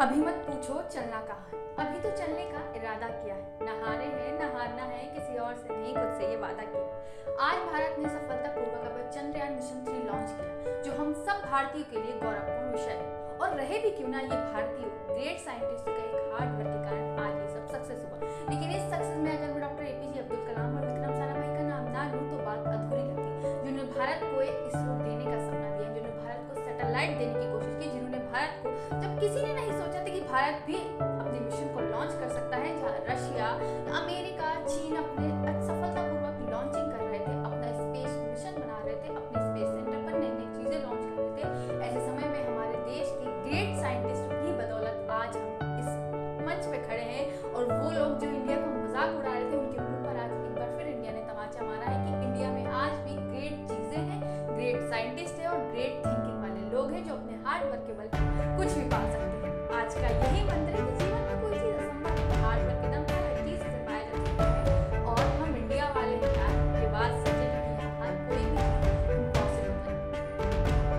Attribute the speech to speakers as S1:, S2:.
S1: अभी मत पूछो चलना कहाँ अभी तो चलने का इरादा किया है। न हारे हैं न है, किसी और से नहीं, खुद से ये वादा किया आज भारत ने सफलतापूर्वक अपना चंद्रयान मिशन थ्री लॉन्च किया, जो हम सब भारतीयों के लिए गौरवपूर्ण विषय है। और रहे भी क्यों ना ये भारतीय ग्रेट साइंटिस्ट का एक हार्ड वर्क के कारण आज ये सब सक्सेस हुआ। लेकिन इस सक्सेस में अगर मैं डॉक्टर एपीजे अब्दुल कलाम और विक्रम साराभाई का नाम ना लूँ तो बात अधूरी लगती जिन्होंने भारत को एक इसरो देने का सपना दिया जिन्होंने भारत को सैटेलाइट देने की कोशिश की, जिन्होंने भारत को जब किसी ने भारत भी अपने मिशन को लॉन्च कर सकता है, जहाँ रशिया अमेरिका चीन अपने सफलतापूर्वक लॉन्चिंग कर रहे थे, अपना स्पेस मिशन बना रहे थे, अपने स्पेस सेंटर पर नई नई चीज़ें लॉन्च कर रहे थे। ऐसे समय में हमारे देश के ग्रेट साइंटिस्ट की बदौलत आज हम इस मंच पे खड़े हैं और वो लोग जो इंडिया का मज़ाक उड़ा रहे थे, उनके मुँह पर आज एक बार फिर इंडिया ने तमाचा मारा है कि इंडिया में आज भी ग्रेट चीज़ें हैं ग्रेट साइंटिस्ट और ग्रेट थिंकिंग वाले लोग हैं जो अपने हार्ड वर्क के बल कुछ भी पा सकते